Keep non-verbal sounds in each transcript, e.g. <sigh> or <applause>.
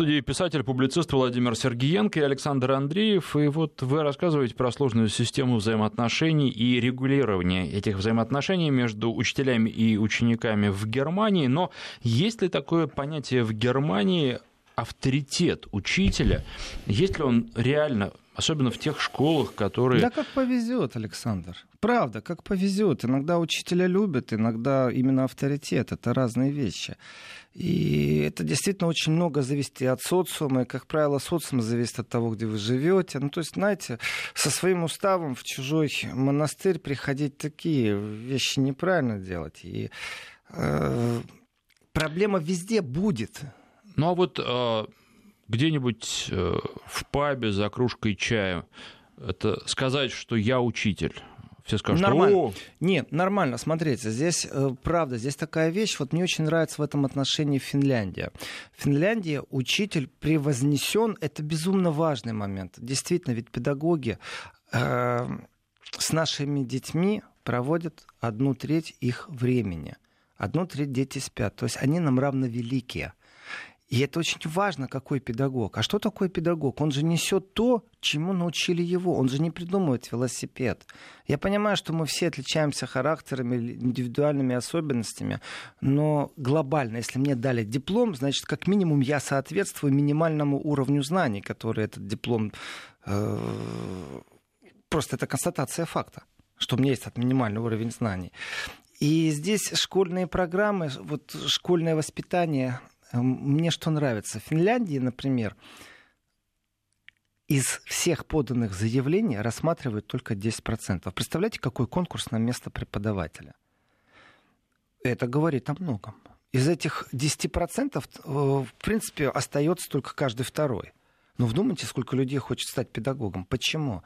студии писатель, публицист Владимир Сергеенко и Александр Андреев. И вот вы рассказываете про сложную систему взаимоотношений и регулирования этих взаимоотношений между учителями и учениками в Германии. Но есть ли такое понятие в Германии авторитет учителя? Есть ли он реально Особенно в тех школах, которые... Да как повезет, Александр. Правда, как повезет. Иногда учителя любят, иногда именно авторитет. Это разные вещи. И это действительно очень много зависит и от социума, и, как правило, социум зависит от того, где вы живете. Ну, то есть, знаете, со своим уставом в чужой монастырь приходить такие вещи неправильно делать. И э, проблема везде будет. Ну а вот э, где-нибудь э, в пабе за кружкой чая, это сказать, что я учитель. Все скажут, нормально. О! Нет, нормально. Смотрите, здесь э, правда, здесь такая вещь. Вот мне очень нравится в этом отношении Финляндия. В Финляндии учитель превознесен. Это безумно важный момент. Действительно, ведь педагоги э, с нашими детьми проводят одну треть их времени. Одну треть дети спят. То есть они нам равновеликие. И это очень важно, какой педагог. А что такое педагог? Он же несет то, чему научили его. Он же не придумывает велосипед. Я понимаю, что мы все отличаемся характерами, индивидуальными особенностями, но глобально, если мне дали диплом, значит, как минимум я соответствую минимальному уровню знаний, который этот диплом... Э, просто это констатация факта, что у меня есть этот минимальный уровень знаний. И здесь школьные программы, вот школьное воспитание, мне что нравится? В Финляндии, например, из всех поданных заявлений рассматривают только 10%. Представляете, какой конкурс на место преподавателя? Это говорит о многом. Из этих 10% э, в принципе остается только каждый второй. Но вдумайте, сколько людей хочет стать педагогом. Почему?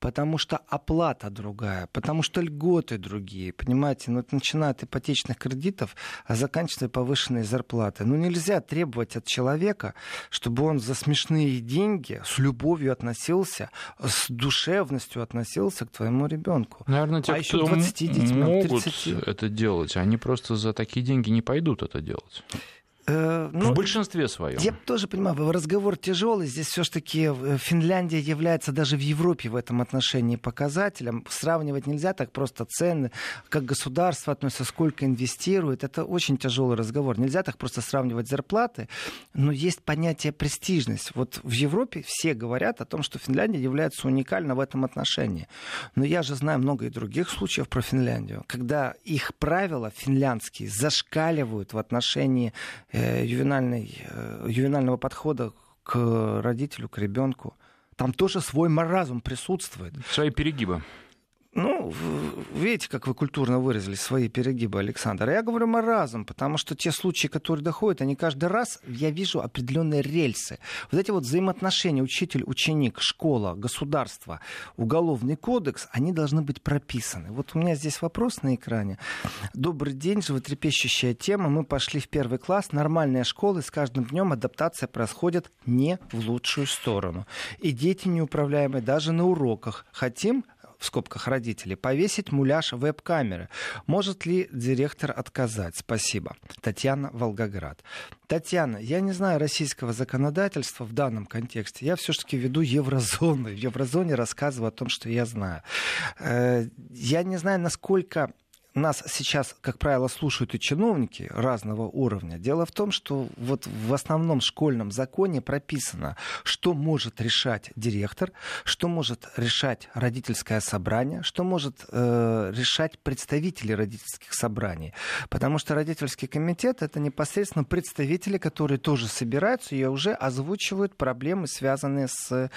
Потому что оплата другая, потому что льготы другие. Понимаете, ну, это начиная от ипотечных кредитов, а заканчивая повышенной зарплаты. Ну, нельзя требовать от человека, чтобы он за смешные деньги с любовью относился, с душевностью относился к твоему ребенку. Наверное, те, а еще 20 детьми, могут 30... это делать, они просто за такие деньги не пойдут это делать. Э, ну, в большинстве своем. Я тоже понимаю, разговор тяжелый. Здесь все-таки э, Финляндия является даже в Европе в этом отношении показателем. Сравнивать нельзя так просто цены, как государство относится, сколько инвестирует. Это очень тяжелый разговор. Нельзя так просто сравнивать зарплаты. Но есть понятие престижность. Вот в Европе все говорят о том, что Финляндия является уникальна в этом отношении. Но я же знаю много и других случаев про Финляндию, когда их правила финляндские зашкаливают в отношении э, ювенальной, э, ювенального подхода к родителю, к ребенку. Там тоже свой маразм присутствует. Свои перегибы. Ну, видите, как вы культурно выразили свои перегибы, Александр. Я говорю маразм, потому что те случаи, которые доходят, они каждый раз, я вижу определенные рельсы. Вот эти вот взаимоотношения учитель-ученик, школа, государство, уголовный кодекс, они должны быть прописаны. Вот у меня здесь вопрос на экране. Добрый день, животрепещущая тема. Мы пошли в первый класс, нормальная школа, и с каждым днем адаптация происходит не в лучшую сторону. И дети неуправляемые даже на уроках. Хотим в скобках родители, повесить муляж веб-камеры. Может ли директор отказать? Спасибо. Татьяна Волгоград. Татьяна, я не знаю российского законодательства в данном контексте. Я все-таки веду еврозону. В еврозоне рассказываю о том, что я знаю. Э, я не знаю, насколько нас сейчас, как правило, слушают и чиновники разного уровня. Дело в том, что вот в основном школьном законе прописано, что может решать директор, что может решать родительское собрание, что может э, решать представители родительских собраний. Потому что родительский комитет это непосредственно представители, которые тоже собираются и уже озвучивают проблемы, связанные с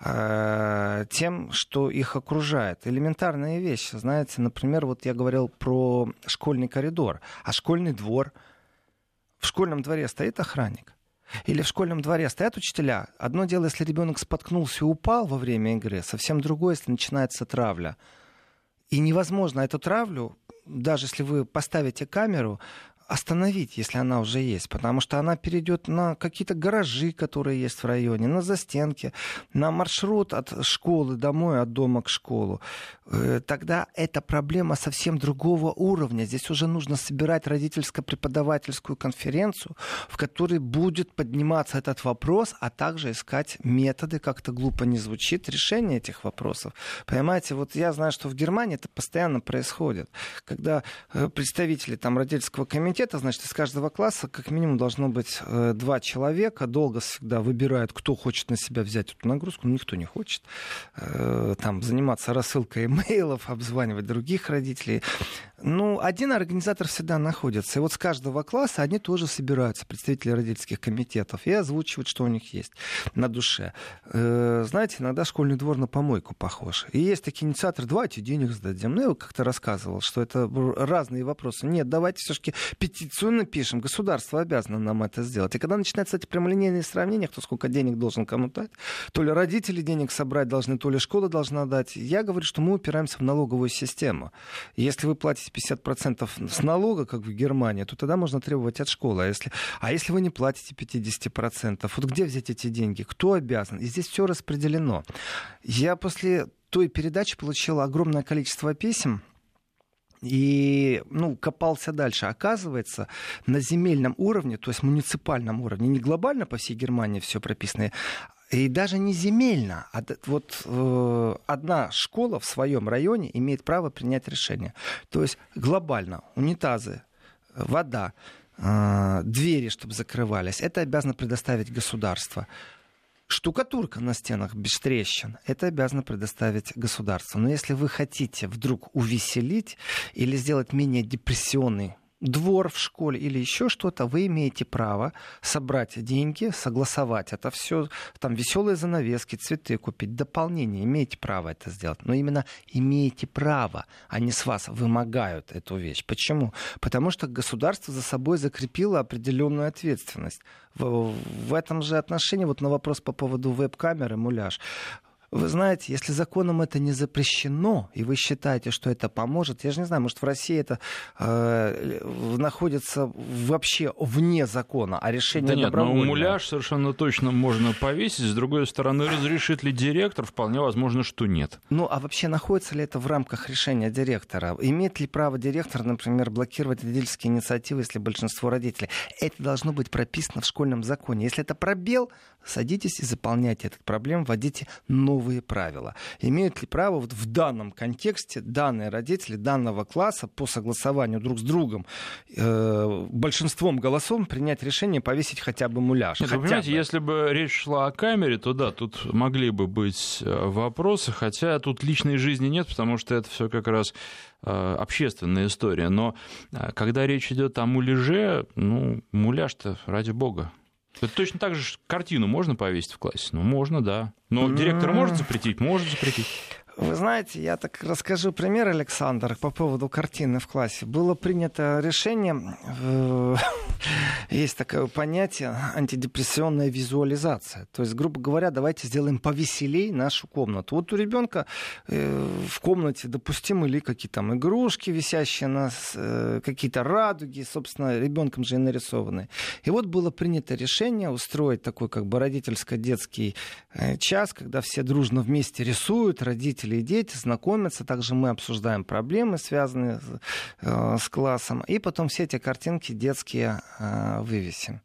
э, тем, что их окружает. Элементарные вещи. Знаете, например, вот я говорил про про школьный коридор, а школьный двор. В школьном дворе стоит охранник. Или в школьном дворе стоят учителя. Одно дело, если ребенок споткнулся и упал во время игры, совсем другое, если начинается травля. И невозможно эту травлю, даже если вы поставите камеру, остановить, если она уже есть, потому что она перейдет на какие-то гаражи, которые есть в районе, на застенки, на маршрут от школы домой, от дома к школу. Э, тогда эта проблема совсем другого уровня. Здесь уже нужно собирать родительско-преподавательскую конференцию, в которой будет подниматься этот вопрос, а также искать методы, как-то глупо не звучит, решения этих вопросов. Понимаете, вот я знаю, что в Германии это постоянно происходит, когда э, представители там родительского комитета, значит, из каждого класса как минимум должно быть э, два человека, долго всегда выбирают, кто хочет на себя взять эту нагрузку, но никто не хочет там заниматься рассылкой <laughs> имейлов, обзванивать других родителей. Ну, один организатор всегда находится. И вот с каждого класса они тоже собираются, представители родительских комитетов, и озвучивают, что у них есть на душе. Э, знаете, иногда школьный двор на помойку похож. И есть такие инициаторы, давайте денег сдадим. Ну, я как-то рассказывал, что это разные вопросы. Нет, давайте все-таки петицию напишем. Государство обязано нам это сделать. И когда начинаются эти прямолинейные сравнения, кто сколько денег должен кому дать, то ли родители денег собрать должны, то ли школа должна дать. Я говорю, что мы упираемся в налоговую систему. Если вы платите 50% с налога, как в Германии, то тогда можно требовать от школы. А если, а если вы не платите 50%, вот где взять эти деньги? Кто обязан? И здесь все распределено. Я после той передачи получил огромное количество писем, и ну, копался дальше. Оказывается, на земельном уровне, то есть муниципальном уровне, не глобально по всей Германии все прописано, и даже не земельно. А вот э, одна школа в своем районе имеет право принять решение. То есть глобально унитазы, вода, э, двери, чтобы закрывались, это обязано предоставить государство. Штукатурка на стенах без трещин, это обязано предоставить государство. Но если вы хотите вдруг увеселить или сделать менее депрессионный двор в школе или еще что-то, вы имеете право собрать деньги, согласовать это все, там веселые занавески, цветы купить, дополнение, имеете право это сделать. Но именно имеете право, а не с вас вымогают эту вещь. Почему? Потому что государство за собой закрепило определенную ответственность. В, в этом же отношении, вот на вопрос по поводу веб-камеры, муляж, вы знаете, если законом это не запрещено, и вы считаете, что это поможет, я же не знаю, может, в России это э, находится вообще вне закона, а решение да нет, добровольное. но муляж совершенно точно можно повесить. С другой стороны, разрешит ли директор? Вполне возможно, что нет. Ну, а вообще находится ли это в рамках решения директора? Имеет ли право директор, например, блокировать родительские инициативы, если большинство родителей? Это должно быть прописано в школьном законе. Если это пробел, садитесь и заполняйте этот проблем, вводите новые правила. Имеют ли право вот в данном контексте данные родители данного класса по согласованию друг с другом э, большинством голосов принять решение повесить хотя бы муляж? Нет, хотя вы понимаете, бы. если бы речь шла о камере, то да, тут могли бы быть э, вопросы, хотя тут личной жизни нет, потому что это все как раз э, общественная история. Но э, когда речь идет о муляже, ну, муляж-то, ради бога, это точно так же картину можно повесить в классе? Ну, можно, да. Но директор может запретить? Может запретить. Вы знаете, я так расскажу пример, Александр, по поводу картины в классе. Было принято решение, э, <laughs> есть такое понятие, антидепрессионная визуализация. То есть, грубо говоря, давайте сделаем повеселей нашу комнату. Вот у ребенка э, в комнате допустимы ли какие-то там игрушки, висящие на э, какие-то радуги, собственно, ребенком же и нарисованные. И вот было принято решение устроить такой как бы родительско-детский час, когда все дружно вместе рисуют, родители родители знакомятся. Также мы обсуждаем проблемы, связанные э, с классом. И потом все эти картинки детские э, вывесим.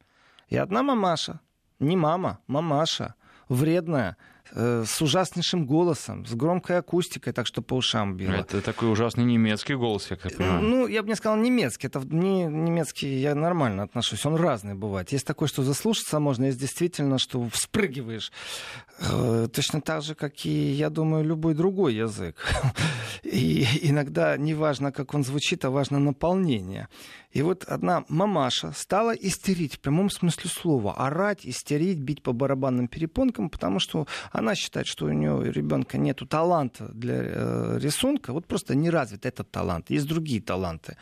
И одна мамаша, не мама, мамаша, вредная, с ужаснейшим голосом, с громкой акустикой, так что по ушам било. Это такой ужасный немецкий голос, я как понимаю. Ну, я бы не сказал немецкий. Это не немецкий я нормально отношусь. Он разный бывает. Есть такой, что заслушаться можно, есть действительно, что вспрыгиваешь. Э, точно так же, как и, я думаю, любой другой язык. <laughs> И иногда не важно, как он звучит, а важно наполнение. И вот одна мамаша стала истерить в прямом смысле слова, орать, истерить, бить по барабанным перепонкам, потому что она считает, что у нее ребенка нет таланта для э, рисунка, вот просто не развит этот талант, есть другие таланты.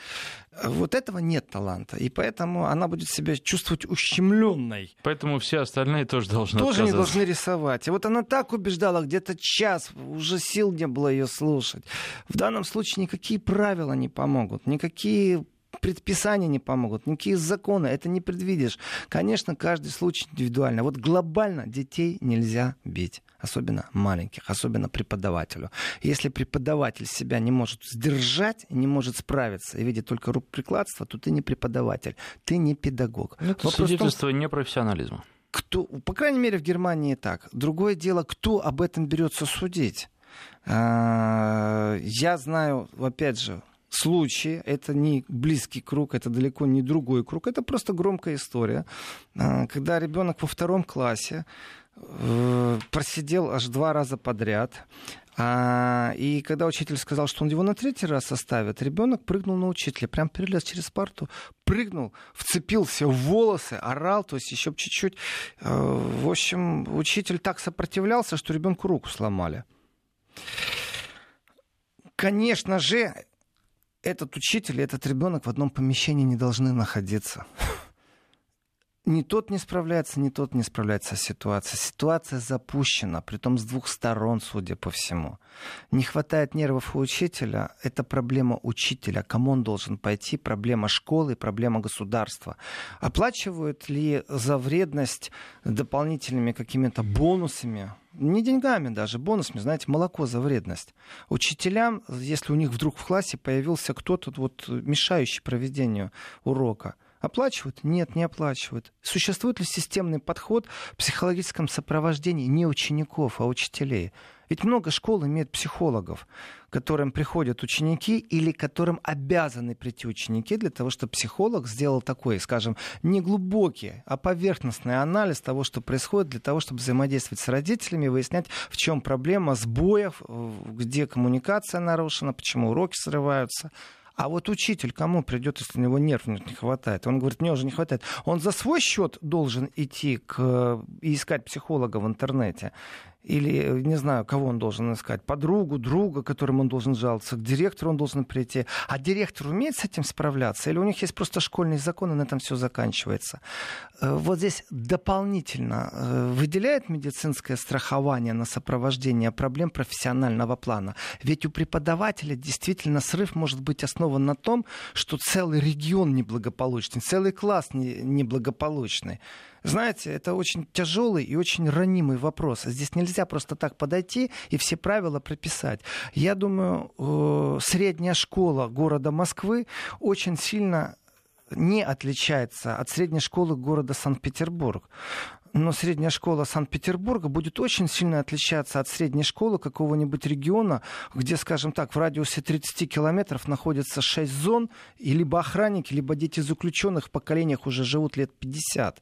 Вот этого нет таланта, и поэтому она будет себя чувствовать ущемленной. Поэтому все остальные тоже должны Тоже не должны рисовать. И вот она так убеждала, где-то час, уже сил не было ее слушать. В данном случае никакие правила не помогут, никакие предписания не помогут, никакие законы, это не предвидишь. Конечно, каждый случай индивидуально. Вот глобально детей нельзя бить особенно маленьких, особенно преподавателю. Если преподаватель себя не может сдержать, не может справиться и видит только рукоприкладство, то ты не преподаватель, ты не педагог. Ну, это Вопрос свидетельство том, непрофессионализма. Кто, по крайней мере, в Германии так. Другое дело, кто об этом берется судить. А, я знаю, опять же, случаи, это не близкий круг, это далеко не другой круг, это просто громкая история, а, когда ребенок во втором классе просидел аж два раза подряд, а, и когда учитель сказал, что он его на третий раз оставит, ребенок прыгнул на учителя, прям перелез через парту, прыгнул, вцепился в волосы, орал, то есть еще чуть-чуть. Э, в общем, учитель так сопротивлялся, что ребенку руку сломали. Конечно же, этот учитель и этот ребенок в одном помещении не должны находиться. Ни тот не справляется, ни тот не справляется с ситуацией. Ситуация запущена, притом с двух сторон, судя по всему. Не хватает нервов у учителя. Это проблема учителя. Кому он должен пойти? Проблема школы, проблема государства. Оплачивают ли за вредность дополнительными какими-то бонусами? Не деньгами даже, бонусами, знаете, молоко за вредность. Учителям, если у них вдруг в классе появился кто-то вот мешающий проведению урока, Оплачивают? Нет, не оплачивают. Существует ли системный подход в психологическом сопровождении не учеников, а учителей? Ведь много школ имеет психологов, которым приходят ученики или которым обязаны прийти ученики для того, чтобы психолог сделал такой, скажем, не глубокий, а поверхностный анализ того, что происходит, для того, чтобы взаимодействовать с родителями, выяснять, в чем проблема сбоев, где коммуникация нарушена, почему уроки срываются. А вот учитель кому придет, если у него нерв не хватает? Он говорит, мне уже не хватает. Он за свой счет должен идти к, и искать психолога в интернете или, не знаю, кого он должен искать, подругу, друга, которым он должен жаловаться, к директору он должен прийти. А директор умеет с этим справляться? Или у них есть просто школьный закон, и на этом все заканчивается? Э, вот здесь дополнительно э, выделяет медицинское страхование на сопровождение проблем профессионального плана. Ведь у преподавателя действительно срыв может быть основан на том, что целый регион неблагополучный, целый класс неблагополучный. Знаете, это очень тяжелый и очень ранимый вопрос. Здесь нельзя просто так подойти и все правила прописать. Я думаю, э, средняя школа города Москвы очень сильно не отличается от средней школы города Санкт-Петербург. Но средняя школа Санкт-Петербурга будет очень сильно отличаться от средней школы какого-нибудь региона, где, скажем так, в радиусе 30 километров находится 6 зон, и либо охранники, либо дети заключенных в поколениях уже живут лет 50.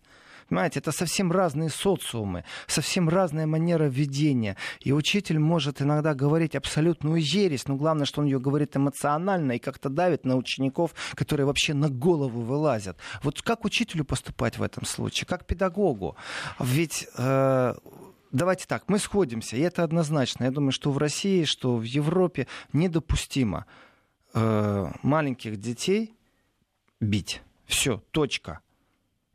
Понимаете, это совсем разные социумы, совсем разная манера ведения. И учитель может иногда говорить абсолютную ересь, но главное, что он ее говорит эмоционально и как-то давит на учеников, которые вообще на голову вылазят. Вот как учителю поступать в этом случае? Как педагогу? Ведь э, давайте так, мы сходимся, и это однозначно. Я думаю, что в России, что в Европе недопустимо э, маленьких детей бить. Все, точка.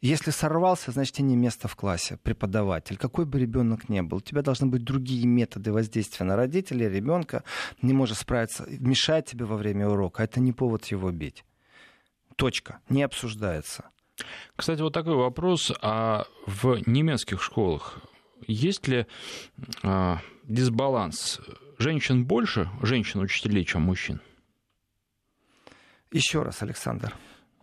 Если сорвался, значит, тебе не место в классе, преподаватель. Какой бы ребенок ни был, у тебя должны быть другие методы воздействия на родителей, ребенка не может справиться, мешает тебе во время урока. Это не повод его бить. Точка. Не обсуждается. Кстати, вот такой вопрос. А в немецких школах есть ли а, дисбаланс? Женщин больше, женщин-учителей, чем мужчин? Еще раз, Александр.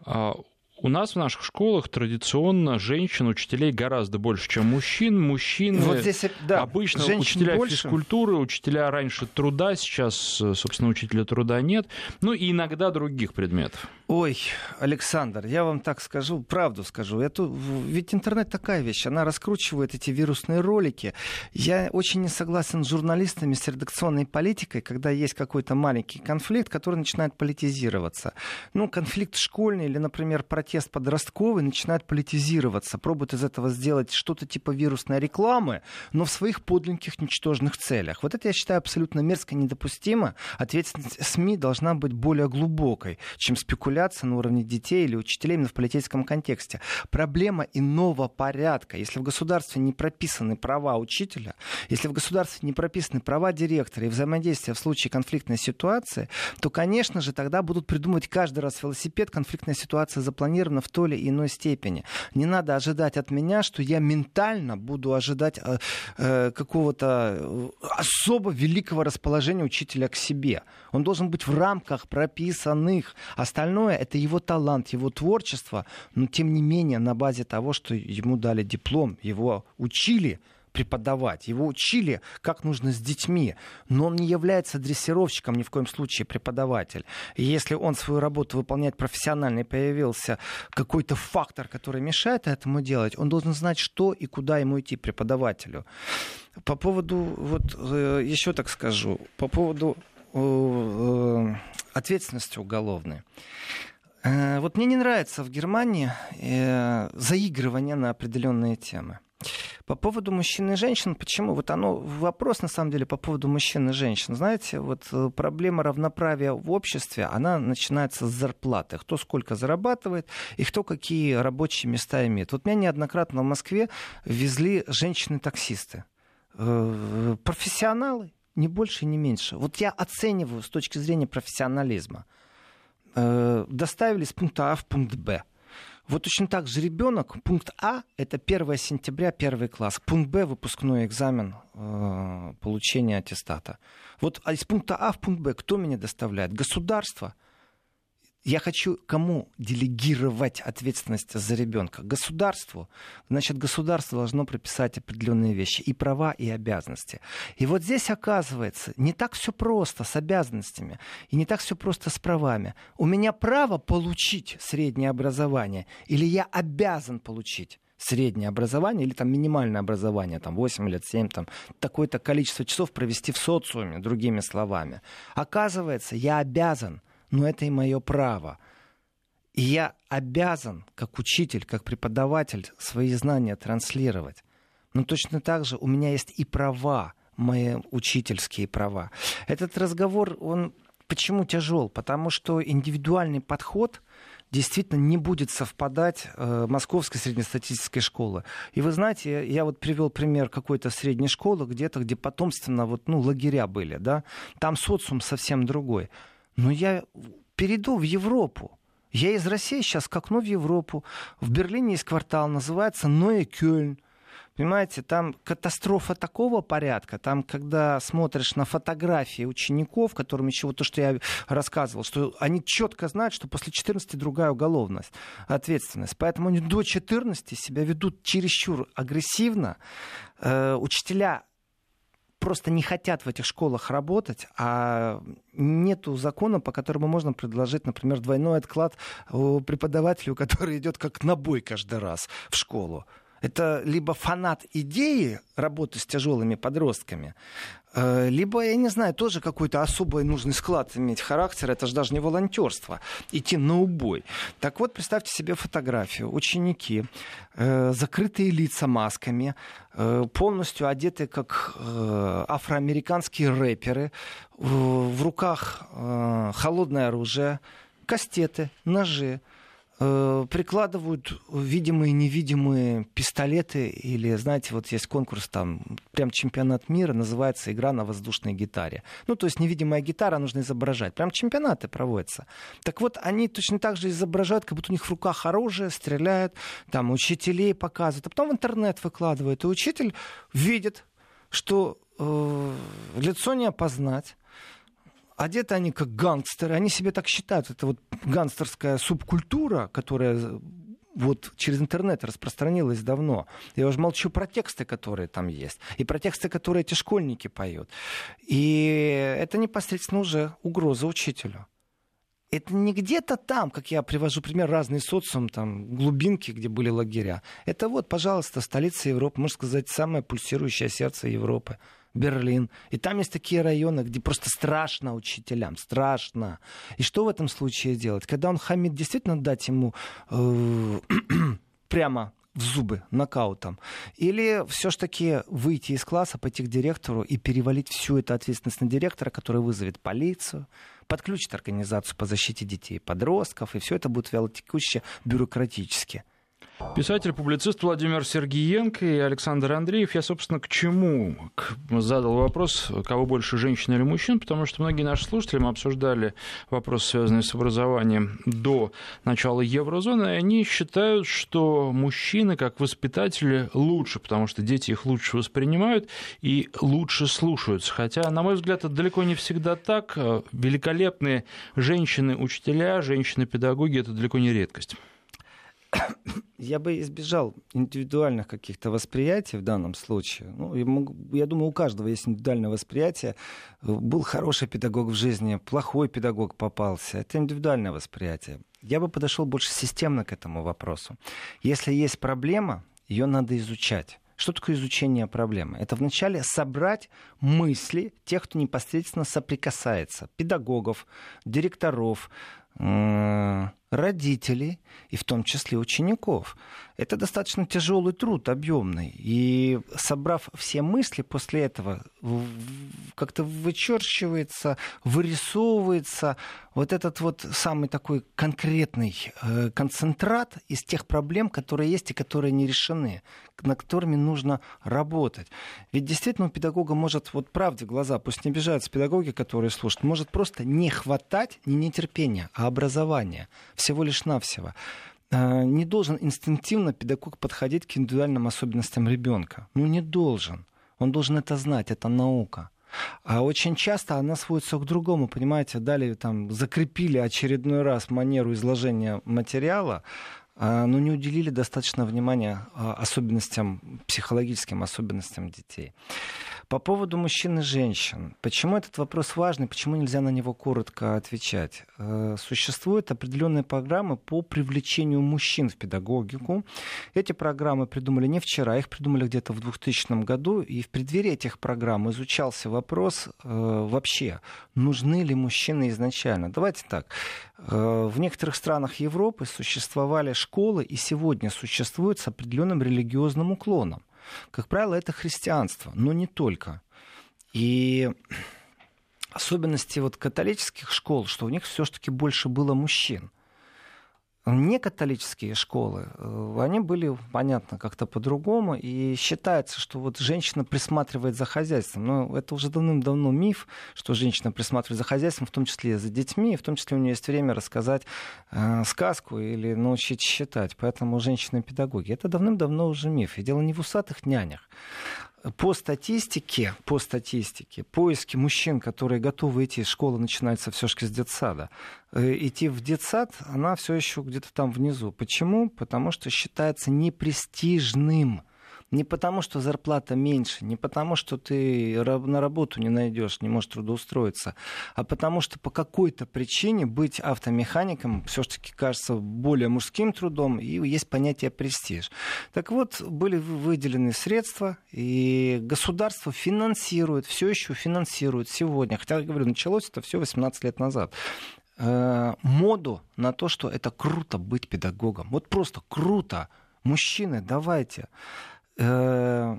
А у нас в наших школах традиционно женщин, учителей гораздо больше, чем мужчин. Мужчины вот здесь, да, обычно учителя больше. физкультуры, учителя раньше труда, сейчас, собственно, учителя труда нет. Ну и иногда других предметов. Ой, Александр, я вам так скажу, правду скажу. Это, ведь интернет такая вещь, она раскручивает эти вирусные ролики. Я очень не согласен с журналистами, с редакционной политикой, когда есть какой-то маленький конфликт, который начинает политизироваться. Ну, конфликт школьный или, например, против протест подростковый начинает политизироваться, пробует из этого сделать что-то типа вирусной рекламы, но в своих подлинных ничтожных целях. Вот это я считаю абсолютно мерзко недопустимо. Ответственность СМИ должна быть более глубокой, чем спекуляция на уровне детей или учителей именно в политическом контексте. Проблема иного порядка. Если в государстве не прописаны права учителя, если в государстве не прописаны права директора и взаимодействия в случае конфликтной ситуации, то, конечно же, тогда будут придумывать каждый раз велосипед, конфликтная ситуация запланирована в той или иной степени. Не надо ожидать от меня, что я ментально буду ожидать э, э, какого-то э, особо великого расположения учителя к себе. Он должен быть в рамках прописанных. Остальное это его талант, его творчество, но тем не менее на базе того, что ему дали диплом, его учили преподавать. Его учили, как нужно с детьми. Но он не является дрессировщиком ни в коем случае преподаватель. И если он свою работу выполняет профессионально и появился какой-то фактор, который мешает этому делать, он должен знать, что и куда ему идти преподавателю. По поводу, вот э, еще так скажу, по поводу э, ответственности уголовной. Э, вот мне не нравится в Германии заигрывание на определенные темы. По поводу мужчин и женщин, почему? Вот оно, вопрос на самом деле по поводу мужчин и женщин. Знаете, вот э, проблема равноправия в обществе, она начинается с зарплаты. Кто сколько зарабатывает и кто какие рабочие места имеет. Вот меня неоднократно в Москве везли женщины-таксисты. Э, профессионалы, не больше, не меньше. Вот я оцениваю с точки зрения профессионализма. Э, доставили с пункта А в пункт Б вот точно так же ребенок, пункт А — это 1 сентября, первый класс. Пункт Б — выпускной экзамен э, получения аттестата. Вот а из пункта А в пункт Б кто меня доставляет? Государство — я хочу кому делегировать ответственность за ребенка? Государству. Значит, государство должно прописать определенные вещи, и права, и обязанности. И вот здесь оказывается, не так все просто с обязанностями, и не так все просто с правами. У меня право получить среднее образование, или я обязан получить среднее образование или там минимальное образование, там 8 лет, 7, там такое-то количество часов провести в социуме, другими словами. Оказывается, я обязан но это и мое право. И я обязан, как учитель, как преподаватель, свои знания транслировать. Но точно так же у меня есть и права, мои учительские права. Этот разговор, он почему тяжел? Потому что индивидуальный подход действительно не будет совпадать э, московской среднестатистической школы. И вы знаете, я вот привел пример какой-то средней школы, где-то, где потомственно вот, ну, лагеря были, да, там социум совсем другой. Но я перейду в Европу. Я из России сейчас как ну в Европу. В Берлине есть квартал, называется Ноэ Кёльн. Понимаете, там катастрофа такого порядка, там, когда смотришь на фотографии учеников, которым еще вот то, что я рассказывал, что они четко знают, что после 14 другая уголовность, ответственность. Поэтому они до 14 себя ведут чересчур агрессивно. Э, учителя просто не хотят в этих школах работать, а нету закона, по которому можно предложить, например, двойной отклад преподавателю, <laughs> который идет как на бой каждый раз в школу. Это либо фанат идеи работы с тяжелыми подростками, э, либо, я не знаю, тоже какой-то особый нужный склад иметь характер. Это же даже не волонтерство. Идти на убой. Так вот, представьте себе фотографию. Ученики, э, закрытые лица масками, э, полностью одеты как афроамериканские рэперы, в руках холодное оружие, кастеты, ножи, прикладывают видимые и невидимые пистолеты или, знаете, вот есть конкурс там, прям чемпионат мира, называется игра на воздушной гитаре. Ну, то есть невидимая гитара нужно изображать. Прям чемпионаты проводятся. Так вот, они точно так же изображают, как будто у них в руках оружие, стреляют, там, учителей показывают, а потом в интернет выкладывают. И учитель видит, что э, лицо не опознать, одеты они как гангстеры, они себе так считают. Это вот гангстерская субкультура, которая вот через интернет распространилась давно. Я уже молчу про тексты, которые там есть, и про тексты, которые эти школьники поют. И это непосредственно уже угроза учителю. Это не где-то там, как я привожу пример, разные социум, там, глубинки, где были лагеря. Это вот, пожалуйста, столица Европы, можно сказать, самое пульсирующее сердце Европы. Берлин. И там есть такие районы, где просто страшно учителям, страшно. И что в этом случае делать? Когда он хамит, действительно дать ему э, <clears throat> прямо в зубы нокаутом? Или все-таки выйти из класса, пойти к директору и перевалить всю эту ответственность на директора, который вызовет полицию, подключит организацию по защите детей и подростков, и все это будет вялотекуще бюрократически. Писатель, публицист Владимир Сергиенко и Александр Андреев. Я, собственно, к чему задал вопрос, кого больше, женщин или мужчин, потому что многие наши слушатели, мы обсуждали вопрос, связанный с образованием до начала еврозоны, и они считают, что мужчины, как воспитатели, лучше, потому что дети их лучше воспринимают и лучше слушаются. Хотя, на мой взгляд, это далеко не всегда так. Великолепные женщины-учителя, женщины-педагоги – это далеко не редкость <coughs> я бы избежал индивидуальных каких-то восприятий в данном случае. Ну, я думаю, у каждого есть индивидуальное восприятие. Был хороший педагог в жизни, плохой педагог попался. Это индивидуальное восприятие. Я бы подошел больше системно к этому вопросу. Если есть проблема, ее надо изучать. Что такое изучение проблемы? Это вначале собрать мысли тех, кто непосредственно соприкасается. Педагогов, директоров, родителей и в том числе учеников. Это достаточно тяжелый труд, объемный. И собрав все мысли после этого, как-то вычерчивается, вырисовывается вот этот вот самый такой конкретный э, концентрат из тех проблем, которые есть и которые не решены, над которыми нужно работать. Ведь действительно у педагога может, вот правде глаза, пусть не обижаются педагоги, которые слушают, может просто не хватать не нетерпения, а образования всего лишь навсего. А, не должен инстинктивно педагог подходить к индивидуальным особенностям ребенка. Ну, не должен. Он должен это знать, это наука. А очень часто она сводится к другому, понимаете, далее там закрепили очередной раз манеру изложения материала, а, но не уделили достаточно внимания а, особенностям, психологическим особенностям детей. По поводу мужчин и женщин. Почему этот вопрос важный? Почему нельзя на него коротко отвечать? Э, существуют определенные программы по привлечению мужчин в педагогику. Эти программы придумали не вчера, их придумали где-то в 2000 году. И в преддверии этих программ изучался вопрос э, вообще, нужны ли мужчины изначально. Давайте так. Э, в некоторых странах Европы существовали школы и сегодня существуют с определенным религиозным уклоном. Как правило, это христианство, но не только. И <clears throat> особенности вот католических школ, что у них все-таки больше было мужчин – не католические школы, э, они были, понятно, как-то по-другому, и считается, что вот женщина присматривает за хозяйством. Но это уже давным-давно миф, что женщина присматривает за хозяйством, в том числе за детьми, и в том числе у нее есть время рассказать э, сказку или научить считать. Поэтому женщины-педагоги. Это давным-давно уже миф. И дело не в усатых нянях по статистике, по статистике, поиски мужчин, которые готовы идти, школа начинается все-таки с детсада, э, идти в детсад, она все еще где-то там внизу. Почему? Потому что считается непрестижным не потому, что зарплата меньше, не потому, что ты на работу не найдешь, не можешь трудоустроиться, а потому что по какой-то причине быть автомехаником все-таки кажется более мужским трудом, и есть понятие престиж. Так вот, были выделены средства, и государство финансирует, все еще финансирует сегодня, хотя, я говорю, началось это все 18 лет назад, э, моду на то, что это круто быть педагогом. Вот просто круто. Мужчины, давайте. Э,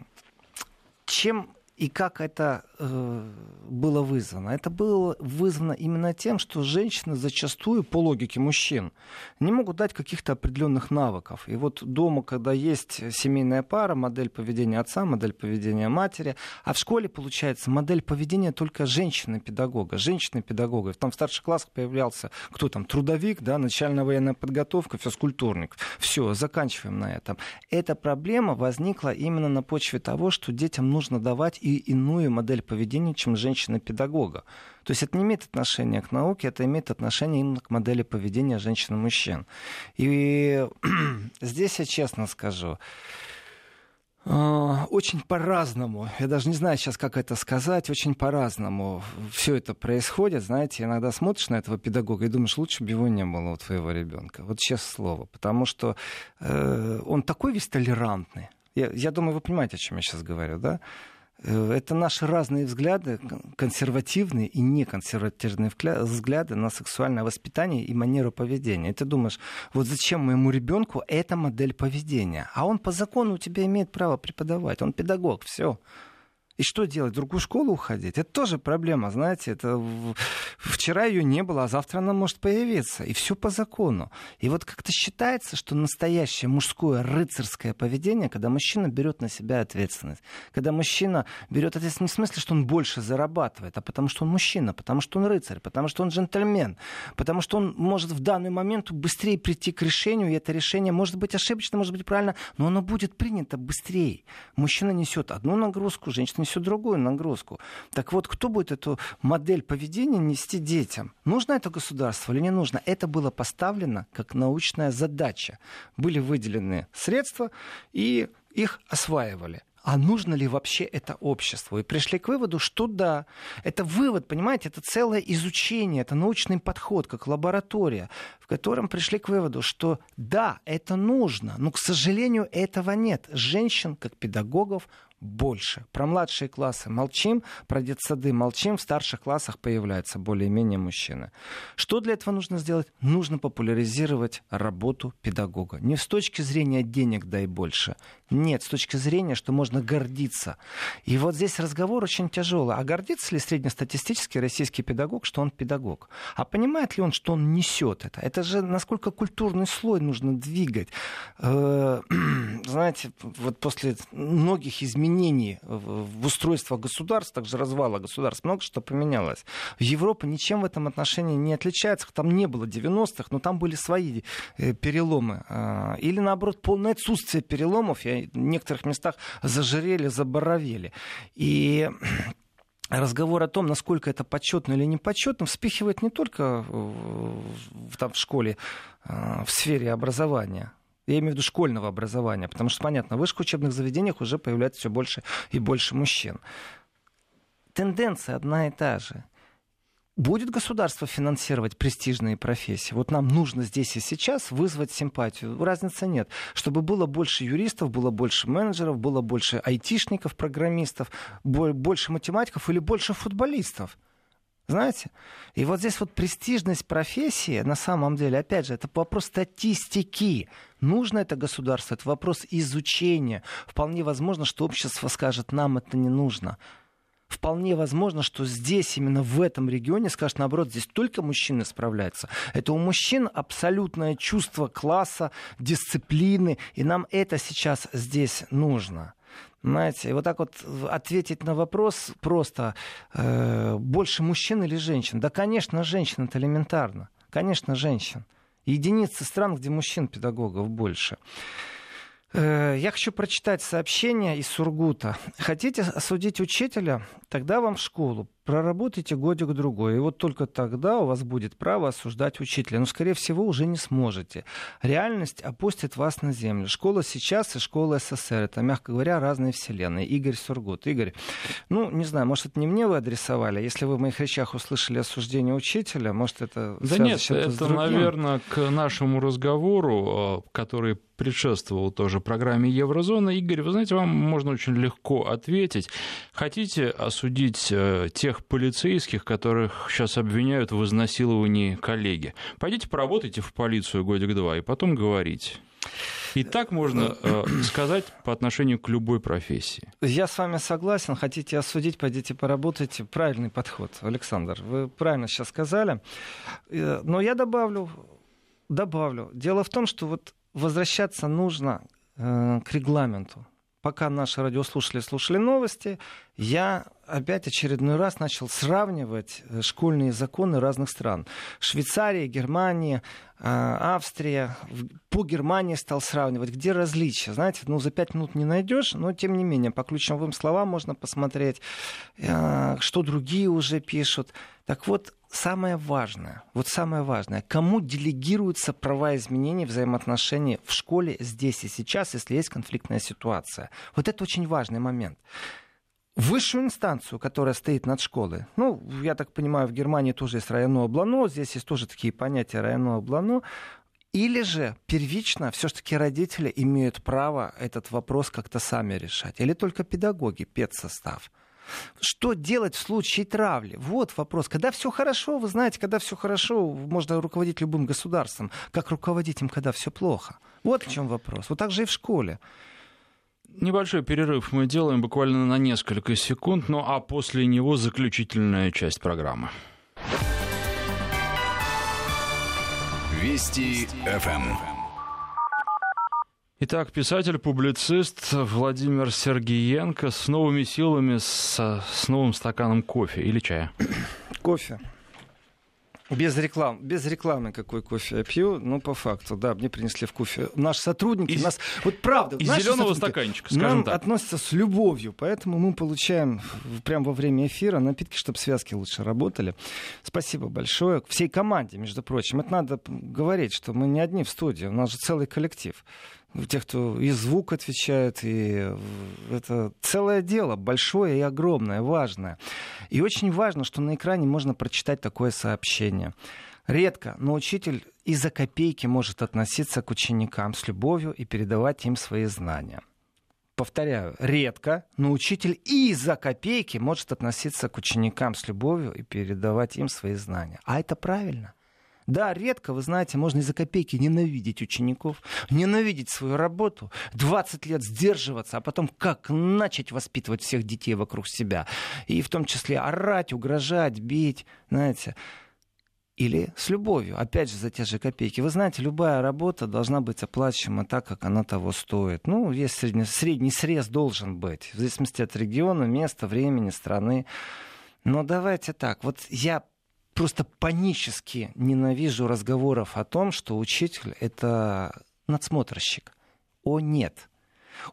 чем и как это э, было вызвано? Это было вызвано именно тем, что женщины зачастую, по логике мужчин, не могут дать каких-то определенных навыков. И вот дома, когда есть семейная пара, модель поведения отца, модель поведения матери, а в школе получается модель поведения только женщины-педагога, женщины-педагога. Там в старших классах появлялся кто там, трудовик, да, начальная военная подготовка, физкультурник. Все, заканчиваем на этом. Эта проблема возникла именно на почве того, что детям нужно давать и иную модель поведения, чем женщина-педагога. То есть это не имеет отношения к науке, это имеет отношение именно к модели поведения женщин и. И <clears throat> здесь я честно скажу, а, очень по-разному, я даже не знаю сейчас, как это сказать, очень по-разному все это происходит. Знаете, иногда смотришь на этого педагога и думаешь, лучше бы его не было у твоего ребенка. Вот честное слово. Потому что э, он такой весь толерантный. Я, я думаю, вы понимаете, о чем я сейчас говорю, да? Э, это наши разные взгляды, консервативные и неконсервативные взгляды на сексуальное воспитание и манеру поведения. И ты думаешь, вот зачем моему ребенку эта модель поведения? А он по закону у тебя имеет право преподавать. Он педагог, все. И что делать? В другую школу уходить? Это тоже проблема, знаете. Это... Вчера ее не было, а завтра она может появиться. И все по закону. И вот как-то считается, что настоящее мужское рыцарское поведение, когда мужчина берет на себя ответственность. Когда мужчина берет ответственность не в смысле, что он больше зарабатывает, а потому что он мужчина, потому что он рыцарь, потому что он джентльмен, потому что он может в данный момент быстрее прийти к решению, и это решение может быть ошибочно, может быть правильно, но оно будет принято быстрее. Мужчина несет одну нагрузку, женщина несет другую нагрузку. Так вот, кто будет эту модель поведения нести детям? Нужно это государство или не нужно? Это было поставлено как научная задача. Были выделены средства, и их осваивали а нужно ли вообще это обществу? И пришли к выводу, что да. Это вывод, понимаете, это целое изучение, это научный подход, как лаборатория, в котором пришли к выводу, что да, это нужно, но, к сожалению, этого нет. Женщин, как педагогов, больше. Про младшие классы молчим, про детсады молчим, в старших классах появляются более-менее мужчины. Что для этого нужно сделать? Нужно популяризировать работу педагога. Не с точки зрения денег дай больше. Нет, с точки зрения, что можно гордиться. И вот здесь разговор очень тяжелый. А гордится ли среднестатистический российский педагог, что он педагог? А понимает ли он, что он несет это? Это же насколько культурный слой нужно двигать. Э, <clears throat> знаете, вот после многих изменений изменений в устройство государств, также развала государств, много что поменялось. Европа ничем в этом отношении не отличается. Там не было 90-х, но там были свои э, переломы. А, или, наоборот, полное отсутствие переломов. И в некоторых местах зажирели, заборовели. И разговор о том, насколько это почетно или не почетно, вспихивает не только в, там, в школе, а, в сфере образования, я имею в виду школьного образования, потому что, понятно, в высших учебных заведениях уже появляется все больше и больше мужчин. Тенденция одна и та же. Будет государство финансировать престижные профессии? Вот нам нужно здесь и сейчас вызвать симпатию. Разницы нет. Чтобы было больше юристов, было больше менеджеров, было больше айтишников, программистов, больше математиков или больше футболистов. Знаете? И вот здесь вот престижность профессии, на самом деле, опять же, это вопрос статистики. Нужно это государство, это вопрос изучения. Вполне возможно, что общество скажет, нам это не нужно. Вполне возможно, что здесь, именно в этом регионе, скажет наоборот, здесь только мужчины справляются. Это у мужчин абсолютное чувство класса, дисциплины, и нам это сейчас здесь нужно. Знаете, вот так вот ответить на вопрос просто, э, больше мужчин или женщин? Да, конечно, женщин, это элементарно. Конечно, женщин. Единицы стран, где мужчин-педагогов больше. Э, я хочу прочитать сообщение из Сургута. Хотите осудить учителя? Тогда вам в школу. Проработайте годик-другой. И вот только тогда у вас будет право осуждать учителя. Но, скорее всего, уже не сможете. Реальность опустит вас на землю. Школа сейчас и школа СССР. Это, мягко говоря, разные вселенные. Игорь Сургут. Игорь, ну, не знаю, может, это не мне вы адресовали? Если вы в моих речах услышали осуждение учителя, может, это Да нет, это, наверное, к нашему разговору, э, который предшествовал тоже программе Еврозона. Игорь, вы знаете, вам можно очень легко ответить. Хотите осудить э, тех полицейских, которых сейчас обвиняют в изнасиловании коллеги? Пойдите поработайте в полицию годик-два и потом говорите. И так можно э, сказать по отношению к любой профессии. Я с вами согласен. Хотите осудить, пойдите поработайте. Правильный подход, Александр. Вы правильно сейчас сказали. Э, но я добавлю, добавлю. Дело в том, что вот возвращаться нужно э, к регламенту. Пока наши радиослушатели слушали новости, я опять очередной раз начал сравнивать э, школьные законы разных стран. Швейцария, Германия, э, Австрия. По Германии стал сравнивать, где различия. Знаете, ну за пять минут не найдешь, но тем не менее по ключевым словам можно посмотреть, э, что другие уже пишут. Так вот, самое важное, вот самое важное, кому делегируются права изменений взаимоотношений в школе здесь и сейчас, если есть конфликтная ситуация. Вот это очень важный момент высшую инстанцию, которая стоит над школой. Ну, я так понимаю, в Германии тоже есть районное облано, здесь есть тоже такие понятия районное облано. Или же первично все-таки родители имеют право этот вопрос как-то сами решать. Или только педагоги, педсостав. Что делать в случае травли? Вот вопрос. Когда все хорошо, вы знаете, когда все хорошо, можно руководить любым государством. Как руководить им, когда все плохо? Вот в чем вопрос. Вот так же и в школе. Небольшой перерыв мы делаем буквально на несколько секунд, ну а после него заключительная часть программы. Вести ФМ. Итак, писатель-публицист Владимир Сергеенко с новыми силами, с, с новым стаканом кофе или чая. <coughs> Кофе. Без реклам, без рекламы какой кофе я пью, ну по факту, да, мне принесли в кофе. Наши сотрудники из, нас, вот правда, из зеленого стаканчика, скажем нам так. относятся с любовью, поэтому мы получаем прямо во время эфира напитки, чтобы связки лучше работали. Спасибо большое всей команде, между прочим. Это надо говорить, что мы не одни в студии, у нас же целый коллектив тех, кто и звук отвечает, и это целое дело, большое и огромное, важное. И очень важно, что на экране можно прочитать такое сообщение. Редко, но учитель и за копейки может относиться к ученикам с любовью и передавать им свои знания. Повторяю, редко, но учитель и за копейки может относиться к ученикам с любовью и передавать им свои знания. А это правильно. Да, редко, вы знаете, можно из-за копейки ненавидеть учеников, ненавидеть свою работу, 20 лет сдерживаться, а потом как начать воспитывать всех детей вокруг себя. И в том числе орать, угрожать, бить, знаете. Или с любовью, опять же, за те же копейки. Вы знаете, любая работа должна быть оплачиваема так, как она того стоит. Ну, есть средний, средний срез должен быть, в зависимости от региона, места, времени, страны. Но давайте так, вот я просто панически ненавижу разговоров о том, что учитель — это надсмотрщик. О, нет.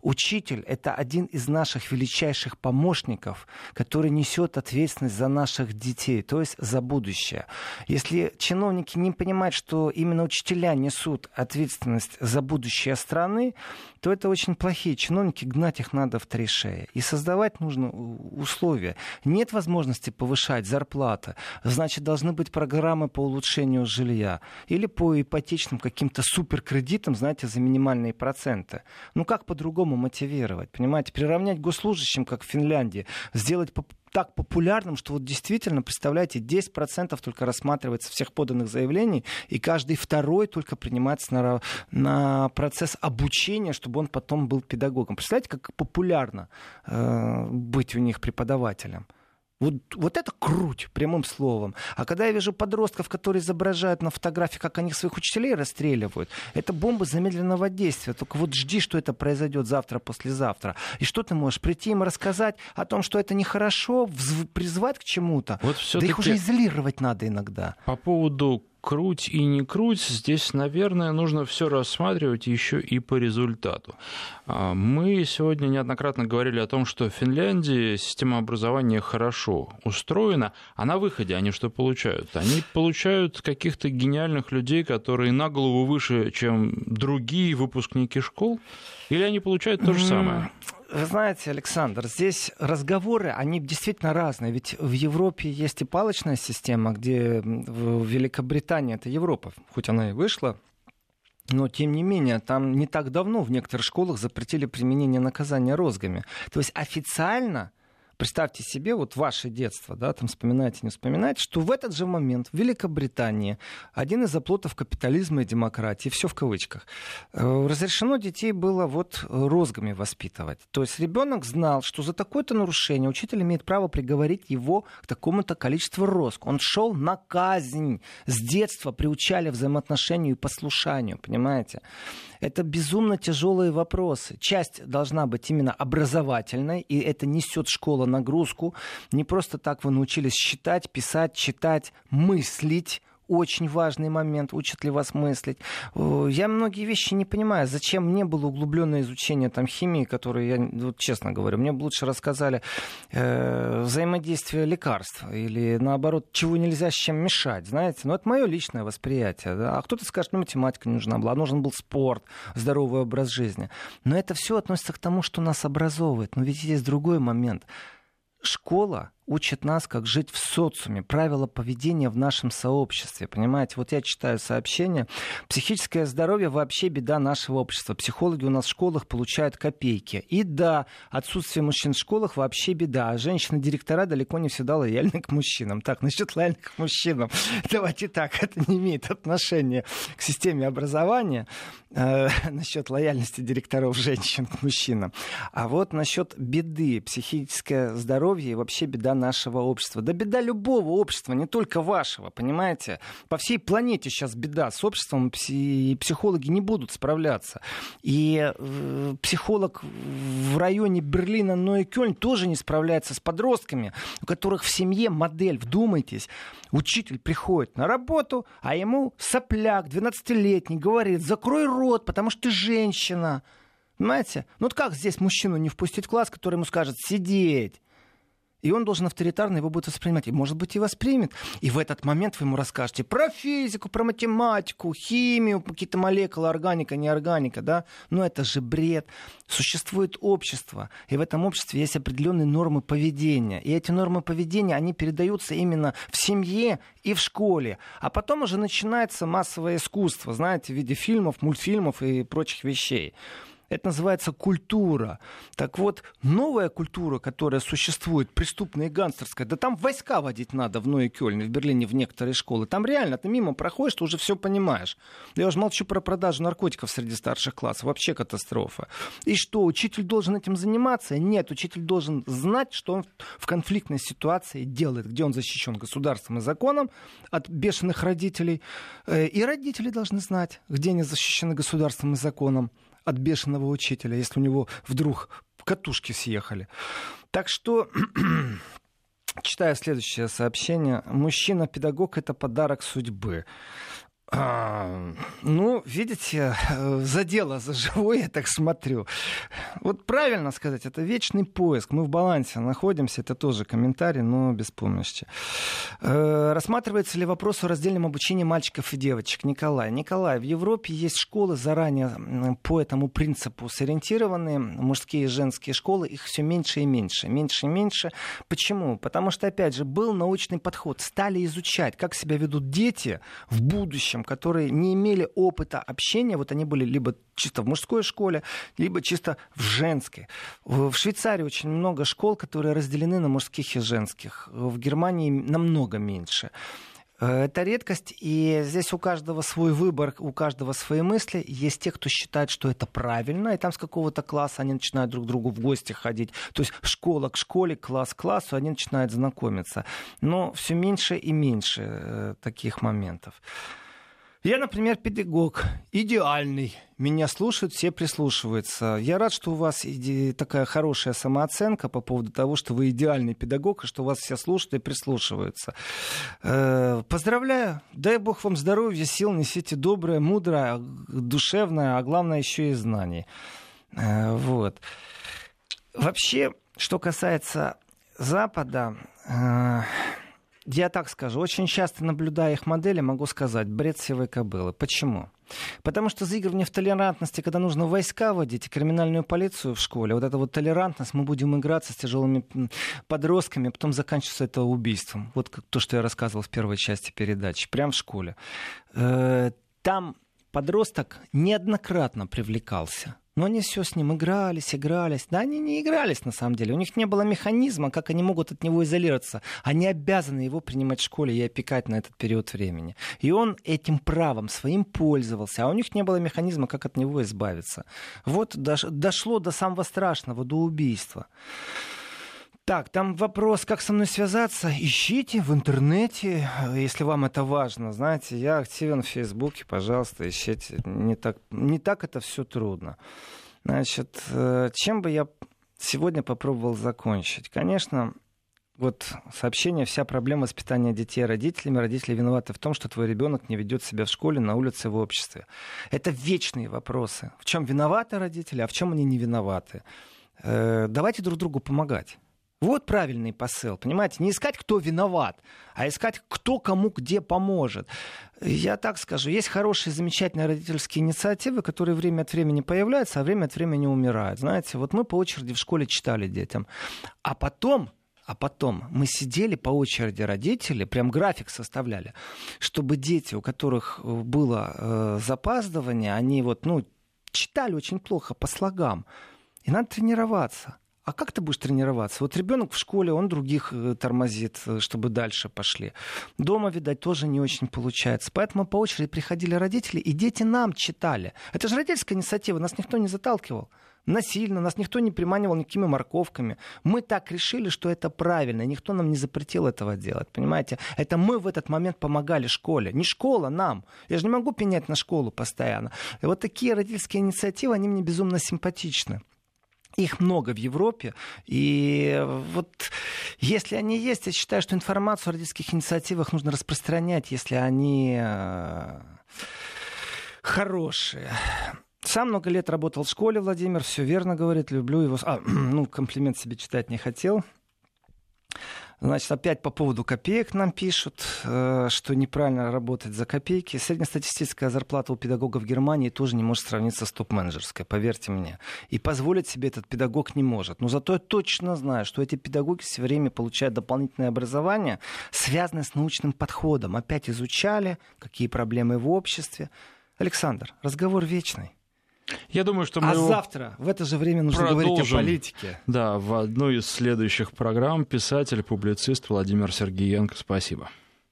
Учитель — это один из наших величайших помощников, который несет ответственность за наших детей, то есть за будущее. Если чиновники не понимают, что именно учителя несут ответственность за будущее страны, то это очень плохие чиновники, гнать их надо в три шеи. И создавать нужно условия. Нет возможности повышать зарплаты, значит, должны быть программы по улучшению жилья или по ипотечным каким-то суперкредитам, знаете, за минимальные проценты. Ну как по-другому мотивировать? Понимаете, приравнять госслужащим, как в Финляндии, сделать так популярным, что вот действительно, представляете, 10% только рассматривается всех поданных заявлений, и каждый второй только принимается на, на процесс обучения, чтобы он потом был педагогом. Представляете, как популярно э, быть у них преподавателем? Вот, вот это круть, прямым словом. А когда я вижу подростков, которые изображают на фотографии, как они своих учителей расстреливают, это бомба замедленного действия. Только вот жди, что это произойдет завтра, послезавтра. И что ты можешь прийти им рассказать о том, что это нехорошо, призвать к чему-то? Вот да их уже изолировать надо иногда. По поводу круть и не круть, здесь, наверное, нужно все рассматривать еще и по результату. А, мы сегодня неоднократно говорили о том, что в Финляндии система образования хорошо устроена, а на выходе они что получают? Они получают каких-то гениальных людей, которые на голову выше, чем другие выпускники школ? Или они получают то же самое? Вы знаете, Александр, здесь разговоры, они действительно разные. Ведь в Европе есть и палочная система, где в Великобритании, это Европа, хоть она и вышла, но, тем не менее, там не так давно в некоторых школах запретили применение наказания розгами. То есть официально Представьте себе, вот ваше детство, да, там вспоминайте, не вспоминайте, что в этот же момент в Великобритании один из оплотов капитализма и демократии, все в кавычках, э, разрешено детей было вот розгами воспитывать. То есть ребенок знал, что за такое-то нарушение учитель имеет право приговорить его к такому-то количеству розг. Он шел на казнь. С детства приучали взаимоотношению и послушанию, понимаете? Это безумно тяжелые вопросы. Часть должна быть именно образовательной, и это несет школа нагрузку. Не просто так вы научились считать, писать, читать, мыслить очень важный момент, учат ли вас мыслить. Я многие вещи не понимаю. Зачем мне было углубленное изучение там, химии, которое я, вот, честно говорю, мне бы лучше рассказали э, взаимодействие лекарств или, наоборот, чего нельзя с чем мешать, знаете. Но это мое личное восприятие. Да? А кто-то скажет, ну, математика не нужна была, нужен был спорт, здоровый образ жизни. Но это все относится к тому, что нас образовывает. Но ведь есть другой момент. Школа учит нас, как жить в социуме, правила поведения в нашем сообществе. Понимаете, вот я читаю сообщение. Психическое здоровье вообще беда нашего общества. Психологи у нас в школах получают копейки. И да, отсутствие мужчин в школах вообще беда. А женщины-директора далеко не всегда лояльны к мужчинам. Так, насчет лояльных к мужчинам. <laughs> Давайте так, это не имеет отношения к системе образования. Э, <laughs> насчет лояльности директоров женщин к мужчинам. А вот насчет беды, психическое здоровье и вообще беда нашего общества. Да беда любого общества, не только вашего, понимаете? По всей планете сейчас беда с обществом, и психологи не будут справляться. И э, психолог в районе Берлина, но и Кёльн тоже не справляется с подростками, у которых в семье модель, вдумайтесь, учитель приходит на работу, а ему сопляк 12-летний говорит, закрой рот, потому что ты женщина. Понимаете? Ну вот как здесь мужчину не впустить в класс, который ему скажет сидеть? И он должен авторитарно его будет воспринимать. И, может быть, и воспримет. И в этот момент вы ему расскажете про физику, про математику, химию, какие-то молекулы, органика, неорганика, да? Но это же бред. Существует общество, и в этом обществе есть определенные нормы поведения. И эти нормы поведения, они передаются именно в семье и в школе. А потом уже начинается массовое искусство, знаете, в виде фильмов, мультфильмов и прочих вещей. Это называется культура. Так вот, новая культура, которая существует, преступная и гангстерская, да там войска водить надо в Ное Кёльне, в Берлине, в некоторые школы. Там реально ты мимо проходишь, ты уже все понимаешь. Я уже молчу про продажу наркотиков среди старших классов. Вообще катастрофа. И что, учитель должен этим заниматься? Нет, учитель должен знать, что он в конфликтной ситуации делает, где он защищен государством и законом от бешеных родителей. Э, и родители должны знать, где они защищены государством и законом от бешеного учителя, если у него вдруг катушки съехали. Так что <clears throat> Читаю следующее сообщение. Мужчина-педагог – это подарок судьбы. А, ну, видите, за дело, за живое я так смотрю. Вот правильно сказать, это вечный поиск. Мы в балансе находимся, это тоже комментарий, но без помощи. Э, рассматривается ли вопрос о раздельном обучении мальчиков и девочек? Николай. Николай, в Европе есть школы заранее по этому принципу сориентированные, мужские и женские школы, их все меньше и меньше, меньше и меньше. Почему? Потому что, опять же, был научный подход, стали изучать, как себя ведут дети в будущем, детям, которые не имели опыта общения, вот они были либо чисто в мужской школе, либо чисто в женской. В Швейцарии очень много школ, которые разделены на мужских и женских. В Германии намного меньше. Э, это редкость, и здесь у каждого свой выбор, у каждого свои мысли. Есть те, кто считает, что это правильно, и там с какого-то класса они начинают друг к другу в гости ходить. То есть школа к школе, класс к классу, они начинают знакомиться. Но все меньше и меньше э, таких моментов. Я, например, педагог, идеальный. Меня слушают, все прислушиваются. Я рад, что у вас такая хорошая самооценка по поводу того, что вы идеальный педагог, и что вас все слушают и прислушиваются. Э, поздравляю. Дай Бог вам здоровья, сил, несите доброе, мудрое, душевное, а главное еще и знаний. Э, вот. Вообще, что касается Запада, э, я так скажу, очень часто наблюдая их модели, могу сказать, бред сивой кобылы. Почему? Потому что заигрывание в толерантности, когда нужно войска водить и криминальную полицию в школе, вот эта вот толерантность, мы будем играться с тяжелыми подростками, а потом заканчивается это убийством. Вот то, что я рассказывал в первой части передачи, прямо в школе. Э, там подросток неоднократно привлекался но они все с ним игрались, игрались. Да, они не игрались на самом деле. У них не было механизма, как они могут от него изолироваться. Они обязаны его принимать в школе и опекать на этот период времени. И он этим правом своим пользовался, а у них не было механизма, как от него избавиться. Вот дошло до самого страшного, до убийства. Так, там вопрос, как со мной связаться. Ищите в интернете, если вам это важно. Знаете, я активен в Фейсбуке, пожалуйста, ищите. Не так, не так это все трудно. Значит, э, чем бы я сегодня попробовал закончить? Конечно, вот сообщение, вся проблема воспитания детей родителями. Родители виноваты в том, что твой ребенок не ведет себя в школе, на улице, в обществе. Это вечные вопросы. В чем виноваты родители, а в чем они не виноваты? Э, давайте друг другу помогать. Вот правильный посыл, понимаете? Не искать, кто виноват, а искать, кто кому где поможет. Я так скажу, есть хорошие, замечательные родительские инициативы, которые время от времени появляются, а время от времени умирают. Знаете, вот мы по очереди в школе читали детям. А потом а потом мы сидели по очереди родители, прям график составляли, чтобы дети, у которых э, было э, запаздывание, они вот, ну, читали очень плохо по слогам. И надо тренироваться. А как ты будешь тренироваться? Вот ребенок в школе, он других э, тормозит, э, чтобы дальше пошли. Дома, видать, тоже не очень получается. Поэтому по очереди приходили родители, и дети нам читали. Это же родительская инициатива, нас никто не заталкивал насильно, нас никто не приманивал никакими морковками. Мы так решили, что это правильно, и никто нам не запретил этого делать, понимаете? Это мы в этот момент помогали школе, не школа нам. Я же не могу пенять на школу постоянно. И вот такие родительские инициативы, они мне безумно симпатичны. Их много в Европе. И вот если они есть, я считаю, что информацию о родительских инициативах нужно распространять, если они э, хорошие. Сам много лет работал в школе, Владимир, все верно говорит, люблю его. А, <clears throat> ну, комплимент себе читать не хотел. Значит, опять по поводу копеек нам пишут, э, что неправильно работать за копейки. Среднестатистическая зарплата у педагога в Германии тоже не может сравниться с топ-менеджерской, поверьте мне. И позволить себе этот педагог не может. Но зато я точно знаю, что эти педагоги все время получают дополнительное образование, связанное с научным подходом. Опять изучали, какие проблемы в обществе. Александр, разговор вечный. Я думаю, что мы а завтра в это же время нужно продолжим. говорить о политике. Да, в одной из следующих программ писатель, публицист Владимир Сергеенко. Спасибо.